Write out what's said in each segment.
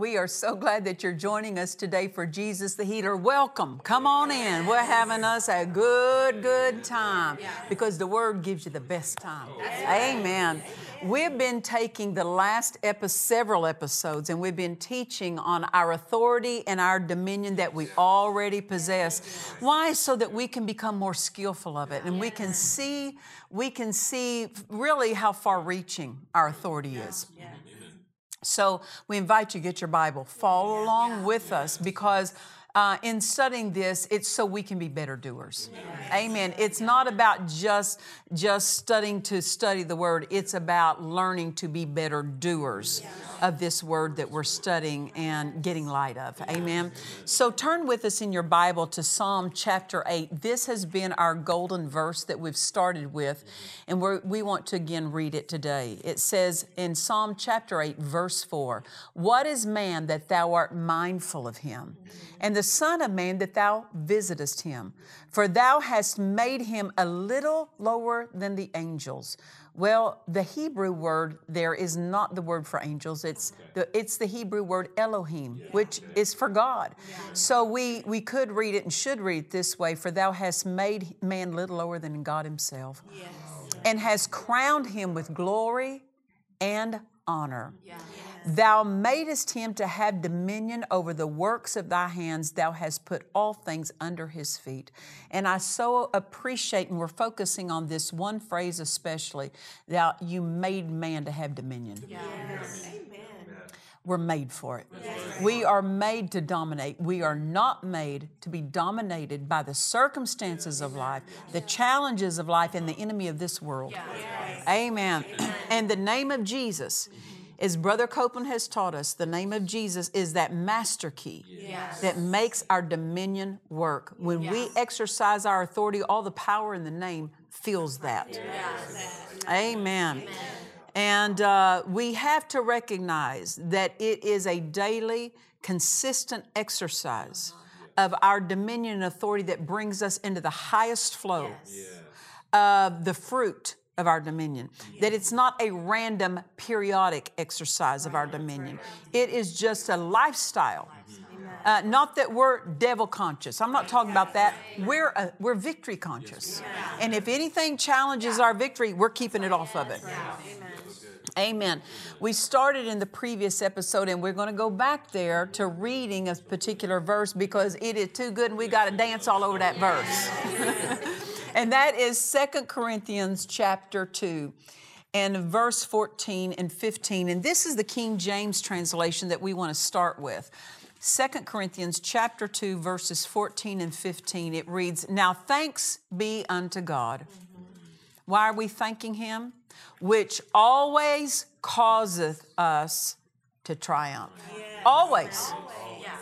We are so glad that you're joining us today for Jesus the Healer. Welcome. Come on in. We're having us a good, good time because the Word gives you the best time. Amen. We've been taking the last epi- several episodes and we've been teaching on our authority and our dominion that we already possess. Why? So that we can become more skillful of it and we can see, we can see really how far reaching our authority is. So we invite you to get your Bible, follow along with us because uh, in studying this, it's so we can be better doers. Amen. It's not about just just studying to study the word. It's about learning to be better doers of this word that we're studying and getting light of. Amen. So turn with us in your Bible to Psalm chapter 8. This has been our golden verse that we've started with, and we want to again read it today. It says in Psalm chapter 8, verse 4 What is man that thou art mindful of him, and the Son of Man that thou visitest him? For thou hast made him a little lower than the angels. Well, the Hebrew word there is not the word for angels. It's the it's the Hebrew word Elohim, which is for God. So we we could read it and should read it this way: For thou hast made man little lower than God Himself, and has crowned him with glory and honor. Thou madest him to have dominion over the works of thy hands. Thou hast put all things under his feet. And I so appreciate, and we're focusing on this one phrase especially, that you made man to have dominion. We're made for it. We are made to dominate. We are not made to be dominated by the circumstances of life, the challenges of life, and the enemy of this world. Amen. And the name of Jesus, as Brother Copeland has taught us, the name of Jesus is that master key that makes our dominion work. When we exercise our authority, all the power in the name feels that. Amen. And uh, we have to recognize that it is a daily, consistent exercise of our dominion and authority that brings us into the highest flow of the fruit of our dominion. That it's not a random, periodic exercise of our dominion, it is just a lifestyle. Uh, not that we're devil conscious. I'm not talking about that. We're uh, we're victory conscious, and if anything challenges our victory, we're keeping it off of it. Amen. We started in the previous episode, and we're going to go back there to reading a particular verse because it is too good, and we got to dance all over that verse. and that is Second Corinthians chapter 2 and verse 14 and 15. And this is the King James translation that we want to start with. 2 Corinthians chapter 2 verses 14 and 15 it reads now thanks be unto God. Why are we thanking him? Which always causeth us to triumph. Always.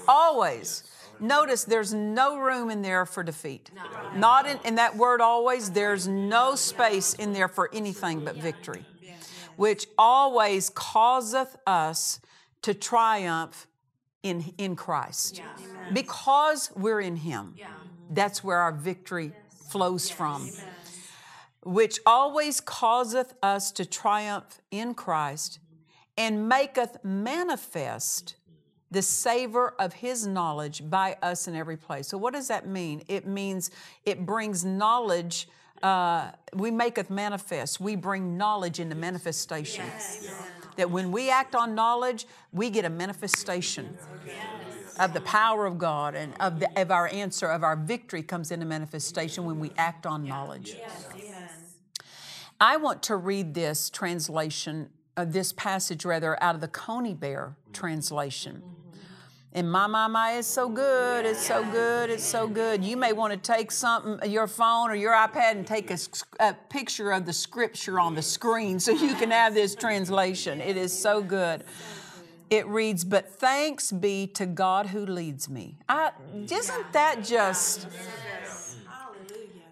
Always. Notice there's no room in there for defeat. Not in, in that word always there's no space in there for anything but victory. Which always causeth us to triumph in, in Christ. Because we're in Him, that's where our victory flows from. Which always causeth us to triumph in Christ and maketh manifest the savor of his knowledge by us in every place. So, what does that mean? It means it brings knowledge. Uh, we maketh manifest. We bring knowledge into manifestation. That when we act on knowledge, we get a manifestation of the power of God and of, the, of our answer, of our victory comes into manifestation when we act on knowledge. I want to read this translation, uh, this passage rather, out of the Conybeare translation. And my, my, my, it's so good. It's so good. It's so good. You may want to take something, your phone or your iPad, and take a, a, picture of the scripture on the screen so you can have this translation. It is so good. It reads, But thanks be to God who leads me. I, isn't that just,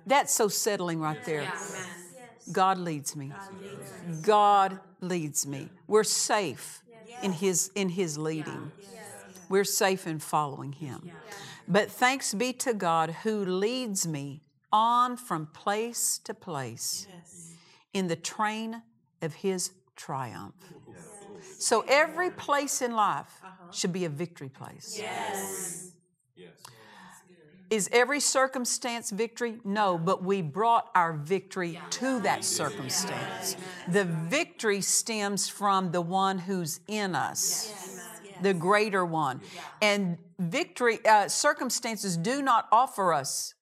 that's so settling right there. God leads me. God leads me. We're safe in His, in his leading. We're safe in following Him. But thanks be to God who leads me on from place to place in the train of His triumph. So every place in life uh-huh. should be a victory place. Yes. Is every circumstance victory? No, but we brought our victory to that circumstance. The victory stems from the one who's in us the greater one. And victory, uh, circumstances do not offer us,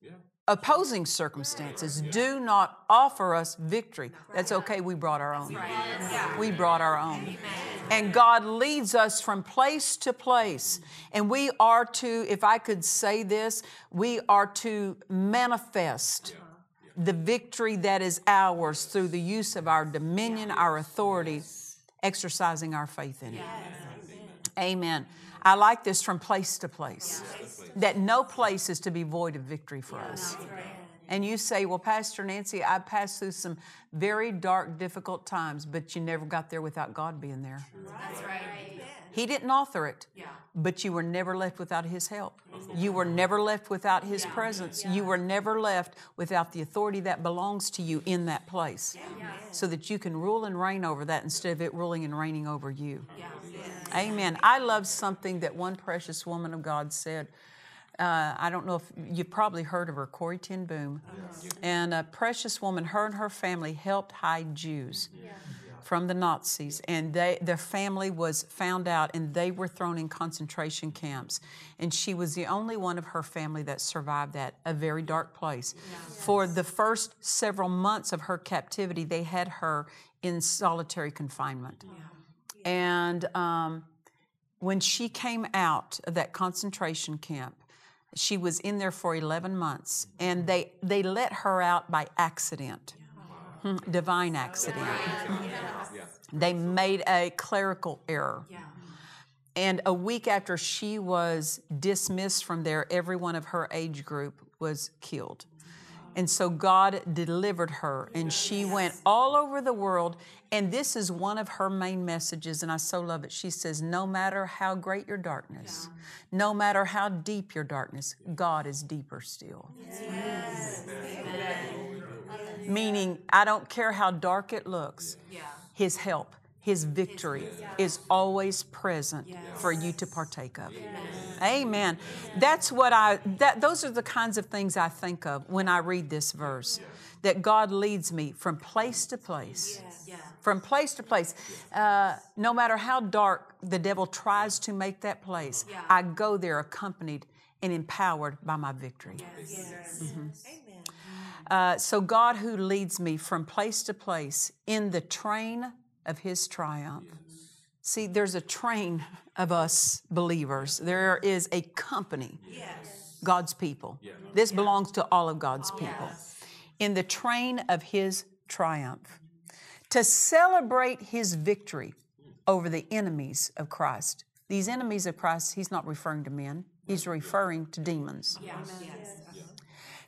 opposing circumstances. Do not offer us victory. That's okay, we brought our own. We brought our own. And God leads us from place to place. And we are to, if I could say this, we are to manifest the victory that is ours through the use of our dominion, our authority, exercising our faith in it. Amen. I like this from place to place. That no place is to be void of victory for us. And you say, Well, Pastor Nancy, I passed through some very dark, difficult times, but you never got there without God being there. That's right. He didn't author it, but you were never left without His help. You were never left without His presence. You were never left without the authority that belongs to you in that place so that you can rule and reign over that instead of it ruling and reigning over you. Amen. I love something that one precious woman of God said. Uh, I don't know if you've probably heard of her, Corrie ten Boom. And a precious woman, her and her family helped hide Jews from the Nazis. And they, their family was found out and they were thrown in concentration camps. And she was the only one of her family that survived that, a very dark place. For the first several months of her captivity, they had her in solitary confinement. And um, when she came out of that concentration camp, she was in there for 11 months, and they, they let her out by accident, hmm, divine accident. They made a clerical error. And a week after she was dismissed from there, every one of her age group was killed. And so God delivered her, and she went all over the world. And this is one of her main messages, and I so love it. She says, No matter how great your darkness, no matter how deep your darkness, God is deeper still. Yes. Meaning, I don't care how dark it looks, His help, His victory is always present for you to partake of. Amen. That's what I, that, those are the kinds of things I think of when I read this verse. That God leads me from place to place. From place to place. Uh, no matter how dark the devil tries to make that place, I go there accompanied and empowered by my victory. Mm-hmm. Uh, so, God who leads me from place to place in the train of his triumph. See, there's a train of us believers. There is a company, yes. God's people. Yeah. This yeah. belongs to all of God's oh, people. Yes. In the train of His triumph, to celebrate His victory over the enemies of Christ. These enemies of Christ, He's not referring to men, He's referring to demons. Yes.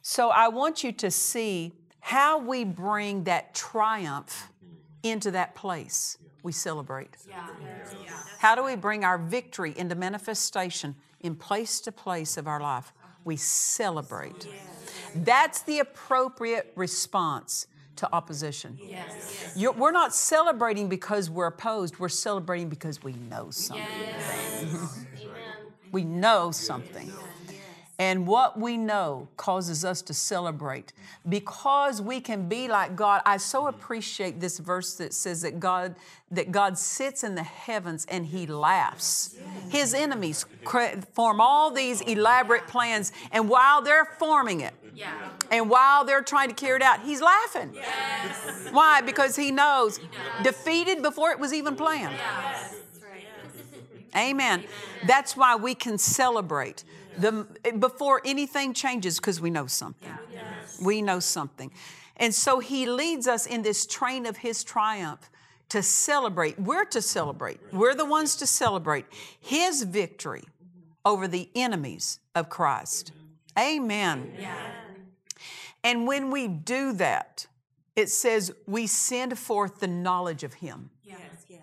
So I want you to see how we bring that triumph into that place we celebrate? How do we bring our victory into manifestation in place to place of our life? We celebrate. That's the appropriate response to opposition. Yes. we're not celebrating because we're opposed, we're celebrating because we know something. Yes. we know something. And what we know causes us to celebrate because we can be like God. I so appreciate this verse that says that God that God sits in the heavens and he laughs. His enemies form all these elaborate plans and while they're forming it yeah. and while they're trying to carry it out, he's laughing. Yes. Why? Because he knows, defeated before it was even planned. Yes. Amen. That's why we can celebrate the, before anything changes because we know something. Yes. We know something. And so he leads us in this train of his triumph to celebrate. We're to celebrate. We're the ones to celebrate his victory over the enemies of Christ. Amen. And when we do that, it says we send forth the knowledge of him. Yes, yes.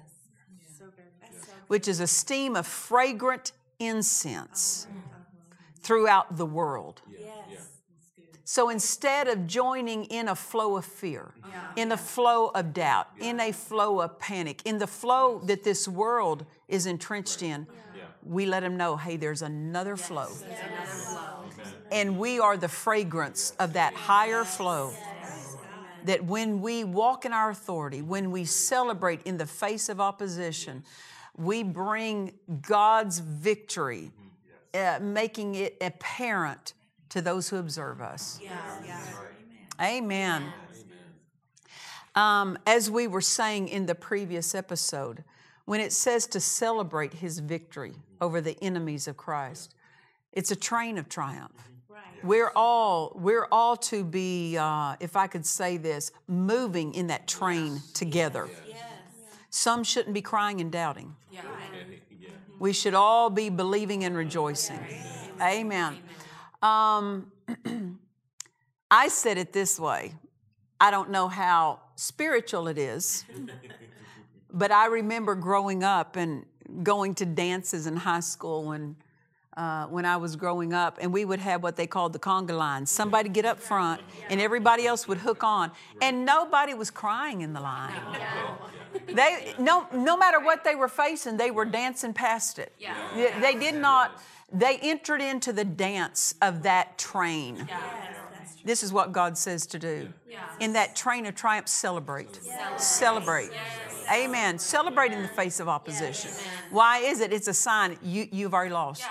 Which is a steam of fragrant incense oh, throughout the world. So instead of joining in a flow of fear, in a flow of doubt, in a flow of panic, in the flow that this world is entrenched in, we let them know hey, there's another flow. And we are the fragrance of that higher flow. That when we walk in our authority, when we celebrate in the face of opposition, we bring God's victory mm-hmm. Uh, making it apparent to those who observe us. Yeah. Yeah. Amen. Um, as we were saying in the previous episode, when it says to celebrate his victory over the enemies of Christ, it's a train of triumph. We're all we're all to be, uh, if I could say this, moving in that train together. Some shouldn't be crying and doubting. We should all be believing and rejoicing. Amen. Um, I said it this way I don't know how spiritual it is, but I remember growing up and going to dances in high school when, uh, when I was growing up, and we would have what they called the conga line. Somebody get up front, and everybody else would hook on, and nobody was crying in the line. They no no matter what they were facing, they were dancing past it. Yeah. They, they did not. They entered into the dance of that train. Yeah. This is what God says to do. Yeah. In that train of triumph, celebrate. Yes. Celebrate. Yes. Amen. Celebrate in the face of opposition. Why is it? It's a sign you, you've already lost.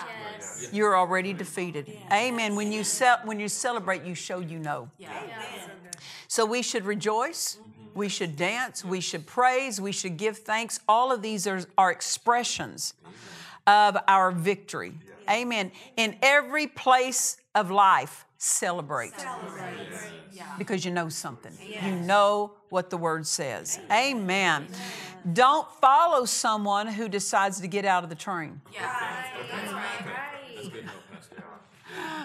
You're already defeated. Amen. When you, ce- when you celebrate, you show you know. So we should rejoice. Mm-hmm. We should dance, we should praise, we should give thanks. All of these are, are expressions mm-hmm. of our victory. Amen. In every place of life, celebrate. celebrate. Because you know something. You know what the word says. Amen. Don't follow someone who decides to get out of the train.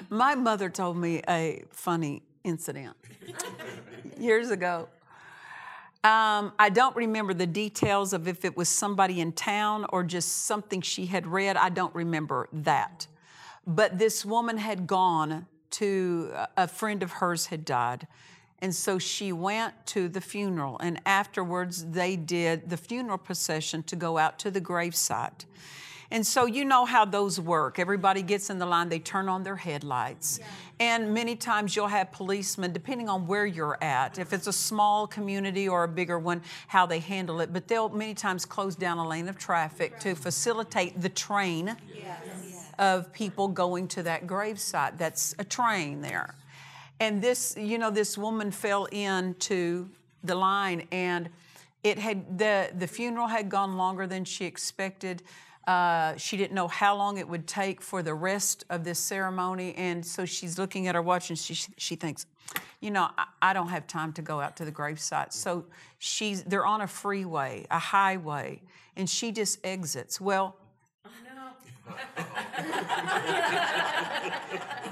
My mother told me a funny incident years ago. Um, I don't remember the details of if it was somebody in town or just something she had read. I don't remember that. But this woman had gone to a friend of hers had died. And so she went to the funeral, and afterwards they did the funeral procession to go out to the gravesite. And so you know how those work. Everybody gets in the line, they turn on their headlights. Yeah. And many times you'll have policemen, depending on where you're at, if it's a small community or a bigger one, how they handle it. But they'll many times close down a lane of traffic to facilitate the train yes. Of people going to that gravesite. That's a train there. And this, you know, this woman fell into the line and it had the the funeral had gone longer than she expected. Uh, she didn't know how long it would take for the rest of this ceremony. And so she's looking at her watch and she, she thinks, you know, I, I don't have time to go out to the gravesite. So she's, they're on a freeway, a highway, and she just exits. Well,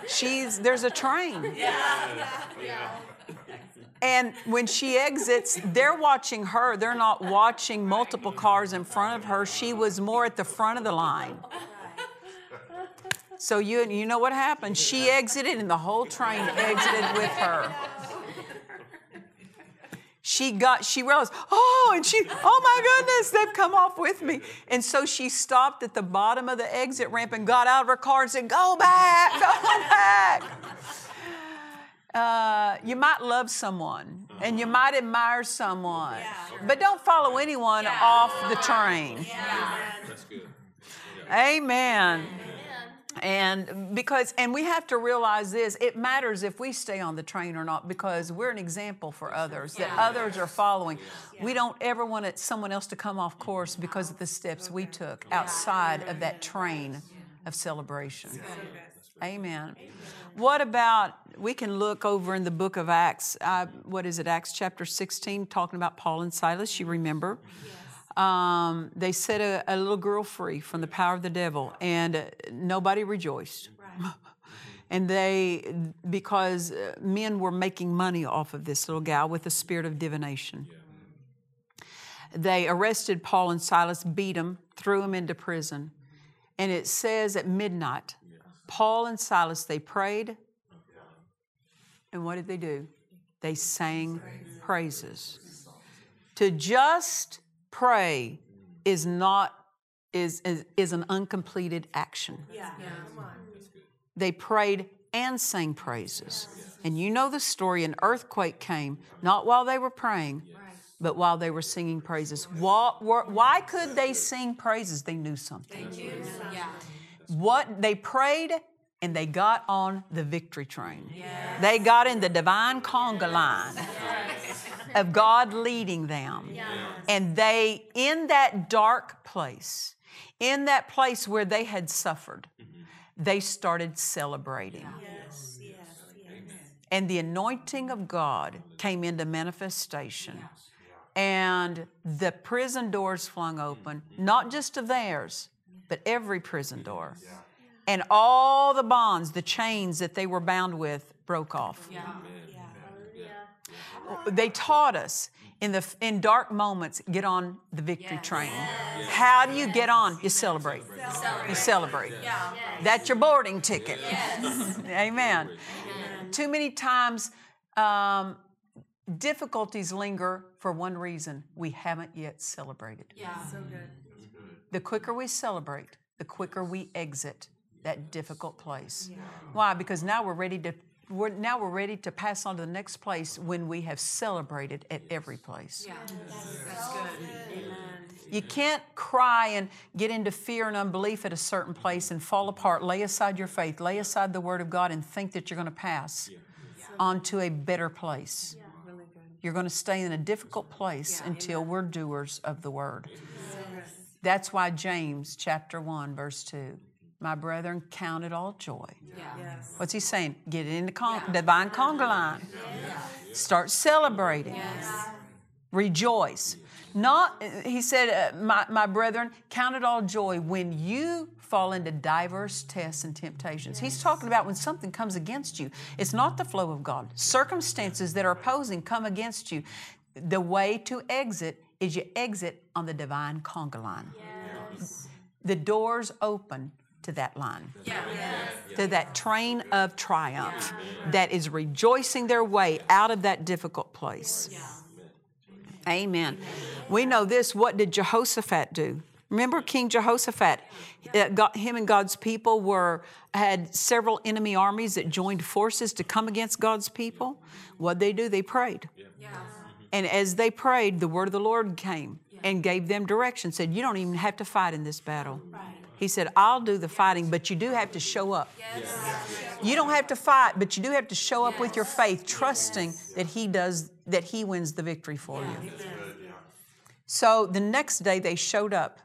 she's, there's a train. Yeah, yeah, yeah. And when she exits, they're watching her. They're not watching multiple cars in front of her. She was more at the front of the line. So you you know what happened? She exited and the whole train exited with her. She got, she realized, oh, and she, oh my goodness, they've come off with me. And so she stopped at the bottom of the exit ramp and got out of her car and said, go back, go back. Uh, you might love someone and you might admire someone, but don't follow anyone off the train. Amen. And because, and we have to realize this, it matters if we stay on the train or not because we're an example for others, that others are following. We don't ever want someone else to come off course because of the steps we took outside of that train of celebration. Amen. What about, we can look over in the book of Acts, uh, what is it, Acts chapter 16, talking about Paul and Silas, you remember. Um, they set a, a, little girl free from the power of the devil, and uh, nobody rejoiced. Right. and they, because uh, men were making money off of this little gal with the spirit of divination. Yeah. They arrested Paul and Silas, beat them, threw them into prison. And it says at midnight, yes. Paul and Silas, they prayed. And what did they do? They sang praises. To just pray is not is, is, is an uncompleted action. Yeah. yeah. They prayed and sang praises. And you know the story an earthquake came, not while they were praying, but while they were singing praises. Why, why could they sing praises? They knew something. What they prayed and they got on the victory train. They got in the divine conga line of God leading them. Yeah. And they, in that dark place, in that place where they had suffered, mm-hmm. they started celebrating. Yes. Yes. And the anointing of God came into manifestation. And the prison doors flung open, not just of theirs, but every prison door. And all the bonds, the chains that they were bound with, broke off. Yeah they taught us in the in dark moments get on the victory yes. train. Yes. how do you get on? You celebrate. Celebrate. you celebrate. yeah. that's your boarding ticket. Yes. amen. Too many times um, difficulties linger for one reason. We haven't yet celebrated. Yeah. So good. The quicker we celebrate the quicker we exit that difficult place. Yeah. why? Because now we're ready to we're, now we're ready to pass on to the next place when we have celebrated at every place. Yeah, that's good. You can't cry and get into fear and unbelief at a certain place and fall apart. Lay aside your faith, lay aside the Word of God, and think that you're going to pass on to a better place. You're going to stay in a difficult place until we're doers of the Word. That's why James chapter 1, verse 2 my brethren, count it all joy. Yeah. Yes. What's he saying? Get it in the con- yeah. divine conga line. Yeah. Start celebrating. Yes. Rejoice. Not, he said, uh, my, my brethren, count it all joy when you fall into diverse tests and temptations. Yes. He's talking about when something comes against you. It's not the flow of God. Circumstances that are opposing come against you. The way to exit is you exit on the divine conga line. Yes. The doors open to that line, yeah. to that train of triumph yeah. that is rejoicing their way out of that difficult place. Yeah. Amen. We know this. What did Jehoshaphat do? Remember King Jehoshaphat? Uh, Got, him and God's people were had several enemy armies that joined forces to come against God's people. What did they do? They prayed. And as they prayed, the word of the Lord came and gave them direction. Said, "You don't even have to fight in this battle." Right. He said, I'll do the fighting, but you do have to show up. Yes. You don't have to fight, but you do have to show up yes. with your faith, trusting yes. that He does, that He wins the victory for you. So the next day they showed up,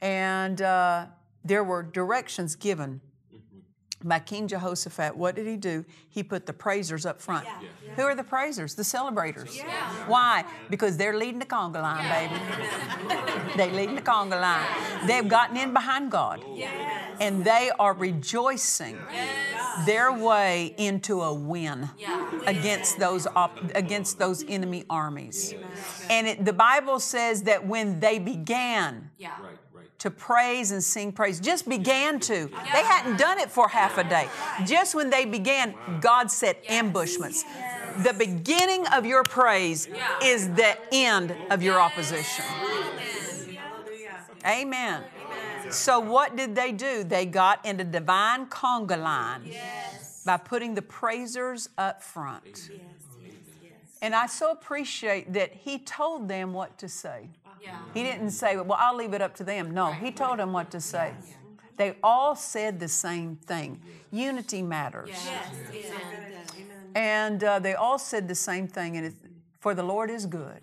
and uh, there were directions given by King Jehoshaphat, what did he do? He put the praisers up front. Yeah. Yeah. Who are the praisers? The celebrators. Yeah. Why? Because they're leading the conga line, baby. they're leading the conga line. They've gotten in behind God. Yes. And they are rejoicing yes. their way into a win against those op- against those enemy armies. And it, the Bible says that when they began, right to praise and sing praise. Just began to. They hadn't done it for half a day. Just when they began, God set ambushments. The beginning of your praise is the end of your opposition. Amen. So, what did they do? They got in divine conga line by putting the praisers up front. And I so appreciate that he told them what to say. He didn't say, Well, I'll leave it up to them. No, he told them what to say. They all said the same thing. Unity matters. And uh, they all said the same thing, and it's, for the Lord is good,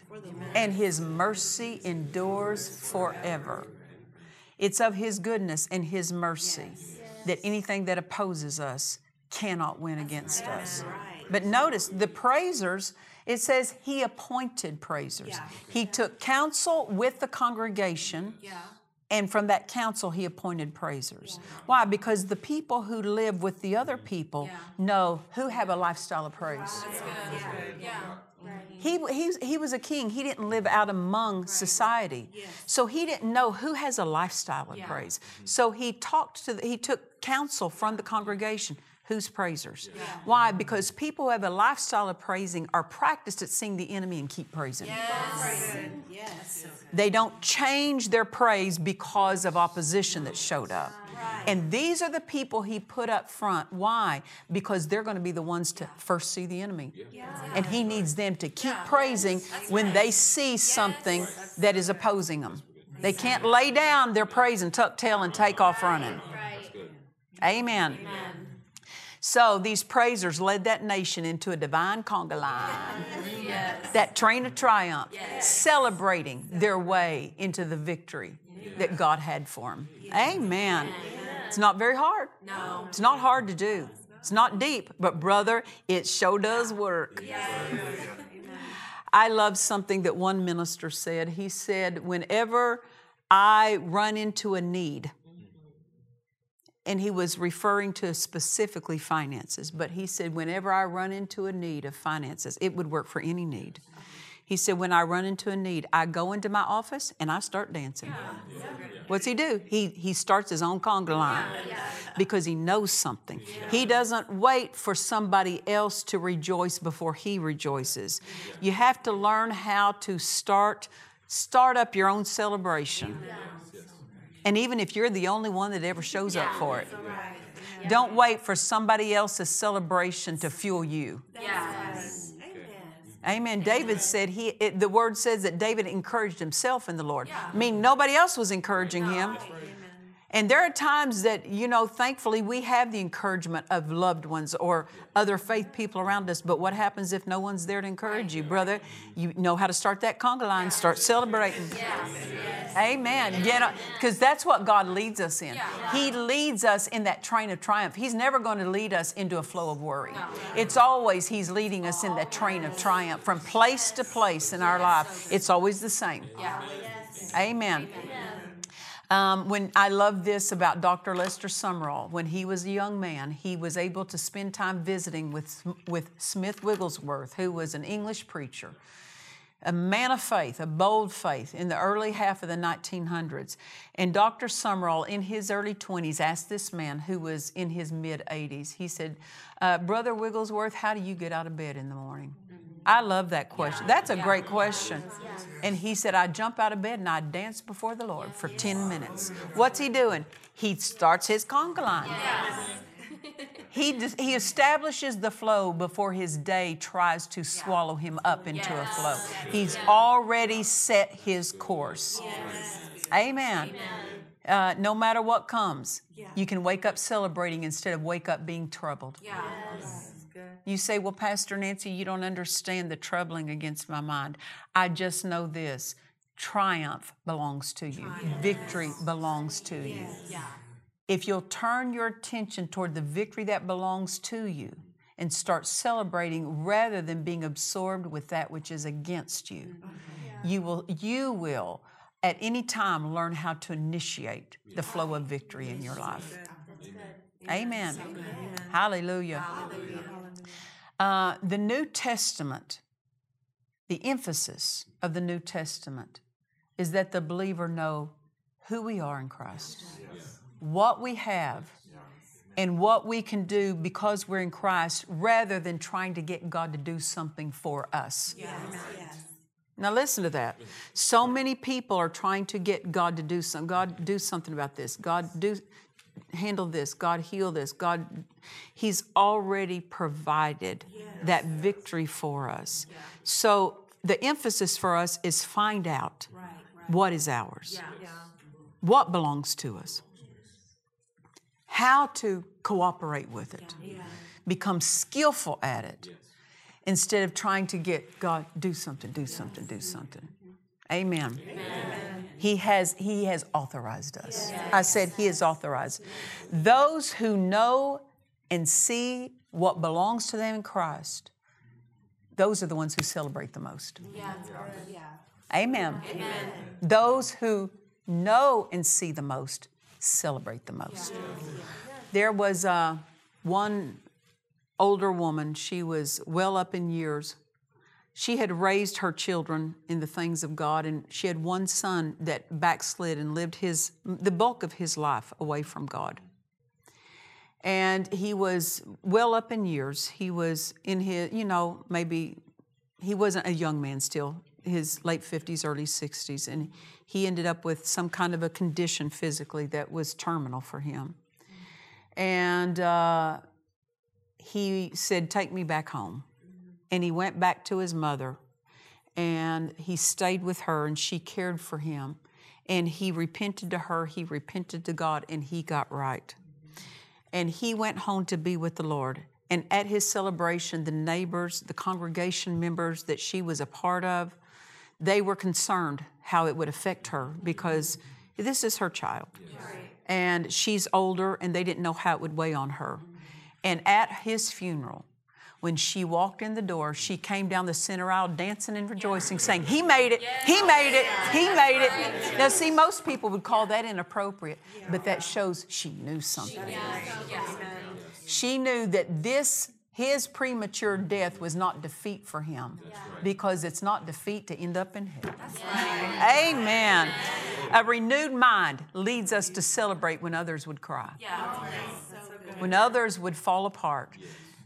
and his mercy endures forever. It's of his goodness and his mercy that anything that opposes us cannot win against us. But notice the praisers, it says he appointed praisers. He took counsel with the congregation. And from that council, he appointed praisers. Why? Because the people who live with the other people know who have a lifestyle of praise. He, he, he was a king. He didn't live out among society. So he didn't know who has a lifestyle of praise. So he talked to, the, he took counsel from the congregation. Who's praisers? Why? Because people who have a lifestyle of praising are practiced at seeing the enemy and keep praising. Yes. yes. They don't change their praise because of opposition that showed up. And these are the people he put up front. Why? Because they're going to be the ones to first see the enemy. And he needs them to keep praising when they see something that is opposing them. They can't lay down their praise and tuck tail and take off running. Amen. So these praisers led that nation into a divine conga line. That train of triumph, celebrating their way into the victory that God had for them. Amen. It's not very hard. No. It's not hard to do. It's not deep, but brother, it sure does work. I love something that one minister said. He said, Whenever I run into a need, and he was referring to specifically finances, but he said, Whenever I run into a need of finances, it would work for any need. He said, When I run into a need, I go into my office and I start dancing. What's he do? He, he starts his own conga line because he knows something. He doesn't wait for somebody else to rejoice before he rejoices. You have to learn how to start, start up your own celebration. And even if you're the only one that ever shows up for it, don't wait for somebody else's celebration to fuel you. Amen. David said he. It, the word says that David encouraged himself in the Lord. I mean, nobody else was encouraging him. And there are times that, you know, thankfully we have the encouragement of loved ones or other faith people around us. But what happens if no one's there to encourage you, brother? You know how to start that conga line, start celebrating. Amen. Get because that's what God leads us in. He leads us in that train of triumph. He's never going to lead us into a flow of worry. It's always He's leading us in that train of triumph from place to place in our life. It's always the same. Amen. Um, when I love this about Dr. Lester Sumrall, when he was a young man, he was able to spend time visiting with, with Smith Wigglesworth, who was an English preacher, a man of faith, a bold faith in the early half of the 1900s. And Dr. Sumrall, in his early 20s, asked this man who was in his mid 80s, he said, uh, Brother Wigglesworth, how do you get out of bed in the morning? I love that question. That's a great question. And he said, I jump out of bed and I dance before the Lord for 10 minutes. What's he doing? He starts his conga line. He, he establishes the flow before his day tries to swallow him up into a flow. He's already set his course. Amen. Uh, no matter what comes, you can wake up celebrating instead of wake up being troubled. You say, Well, Pastor Nancy, you don't understand the troubling against my mind. I just know this. Triumph belongs to you, victory belongs to you. If you'll turn your attention toward the victory that belongs to you and start celebrating rather than being absorbed with that which is against you, you will, you will at any time learn how to initiate the flow of victory in your life. Amen. Hallelujah. Uh, the New Testament, the emphasis of the New Testament is that the believer know who we are in Christ, what we have, and what we can do because we're in Christ rather than trying to get God to do something for us. Yes. Yes. Now listen to that. So many people are trying to get God to do something. God do something about this. God do handle this. God heal this. God He's already provided yes. that victory for us. Yeah. So the emphasis for us is find out right, right. what is ours. Yeah. Yeah. What belongs to us how to cooperate with it, yeah. become skillful at it, yes. instead of trying to get God, do something, do something, do mm-hmm. something. Amen. Amen. He has He has authorized us. Yes. I said He has authorized. Those who know and see what belongs to them in Christ, those are the ones who celebrate the most. Yeah. Amen. Amen. Those who know and see the most celebrate the most. There was uh, one older woman, she was well up in years. She had raised her children in the things of God, and she had one son that backslid and lived his the bulk of his life away from God. And he was well up in years. He was in his, you know, maybe he wasn't a young man still, his late 50s, early 60s, and he ended up with some kind of a condition physically that was terminal for him. And uh, he said, Take me back home. And he went back to his mother and he stayed with her and she cared for him. And he repented to her, he repented to God, and he got right. And he went home to be with the Lord. And at his celebration, the neighbors, the congregation members that she was a part of, they were concerned how it would affect her because this is her child. And she's older, and they didn't know how it would weigh on her. And at his funeral, when she walked in the door, she came down the center aisle dancing and rejoicing, saying, He made it, He made it, He made it. Now, see, most people would call that inappropriate, but that shows she knew something. She knew that this his premature death was not defeat for him because it's not defeat to end up in hell. Right. Amen. A renewed mind leads us to celebrate when others would cry, when others would fall apart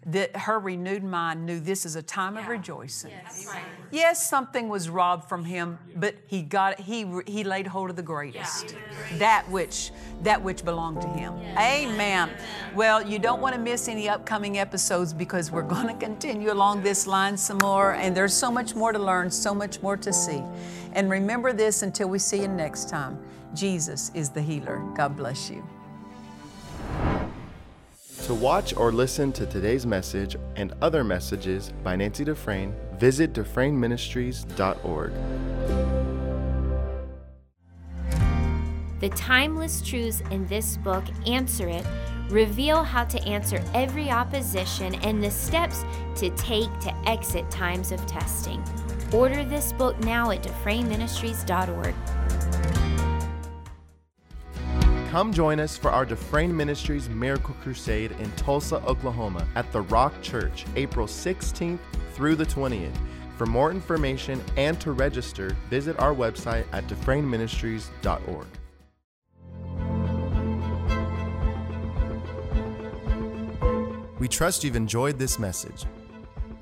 that her renewed mind knew this is a time yeah. of rejoicing. Yes. Right. yes, something was robbed from him, but he got he he laid hold of the greatest, yeah. that which that which belonged to him. Amen. Well, you don't want to miss any upcoming episodes because we're going to continue along this line some more, and there's so much more to learn, so much more to see. And remember this until we see you next time. Jesus is the healer. God bless you. To watch or listen to today's message and other messages by Nancy Dufresne, visit DufresneMinistries.org. The timeless truths in this book answer it, reveal how to answer every opposition and the steps to take to exit times of testing. Order this book now at DufresneMinistries.org. Come join us for our Dufresne Ministries Miracle Crusade in Tulsa, Oklahoma at the Rock Church, April 16th through the 20th. For more information and to register, visit our website at DufresneMinistries.org. We trust you've enjoyed this message.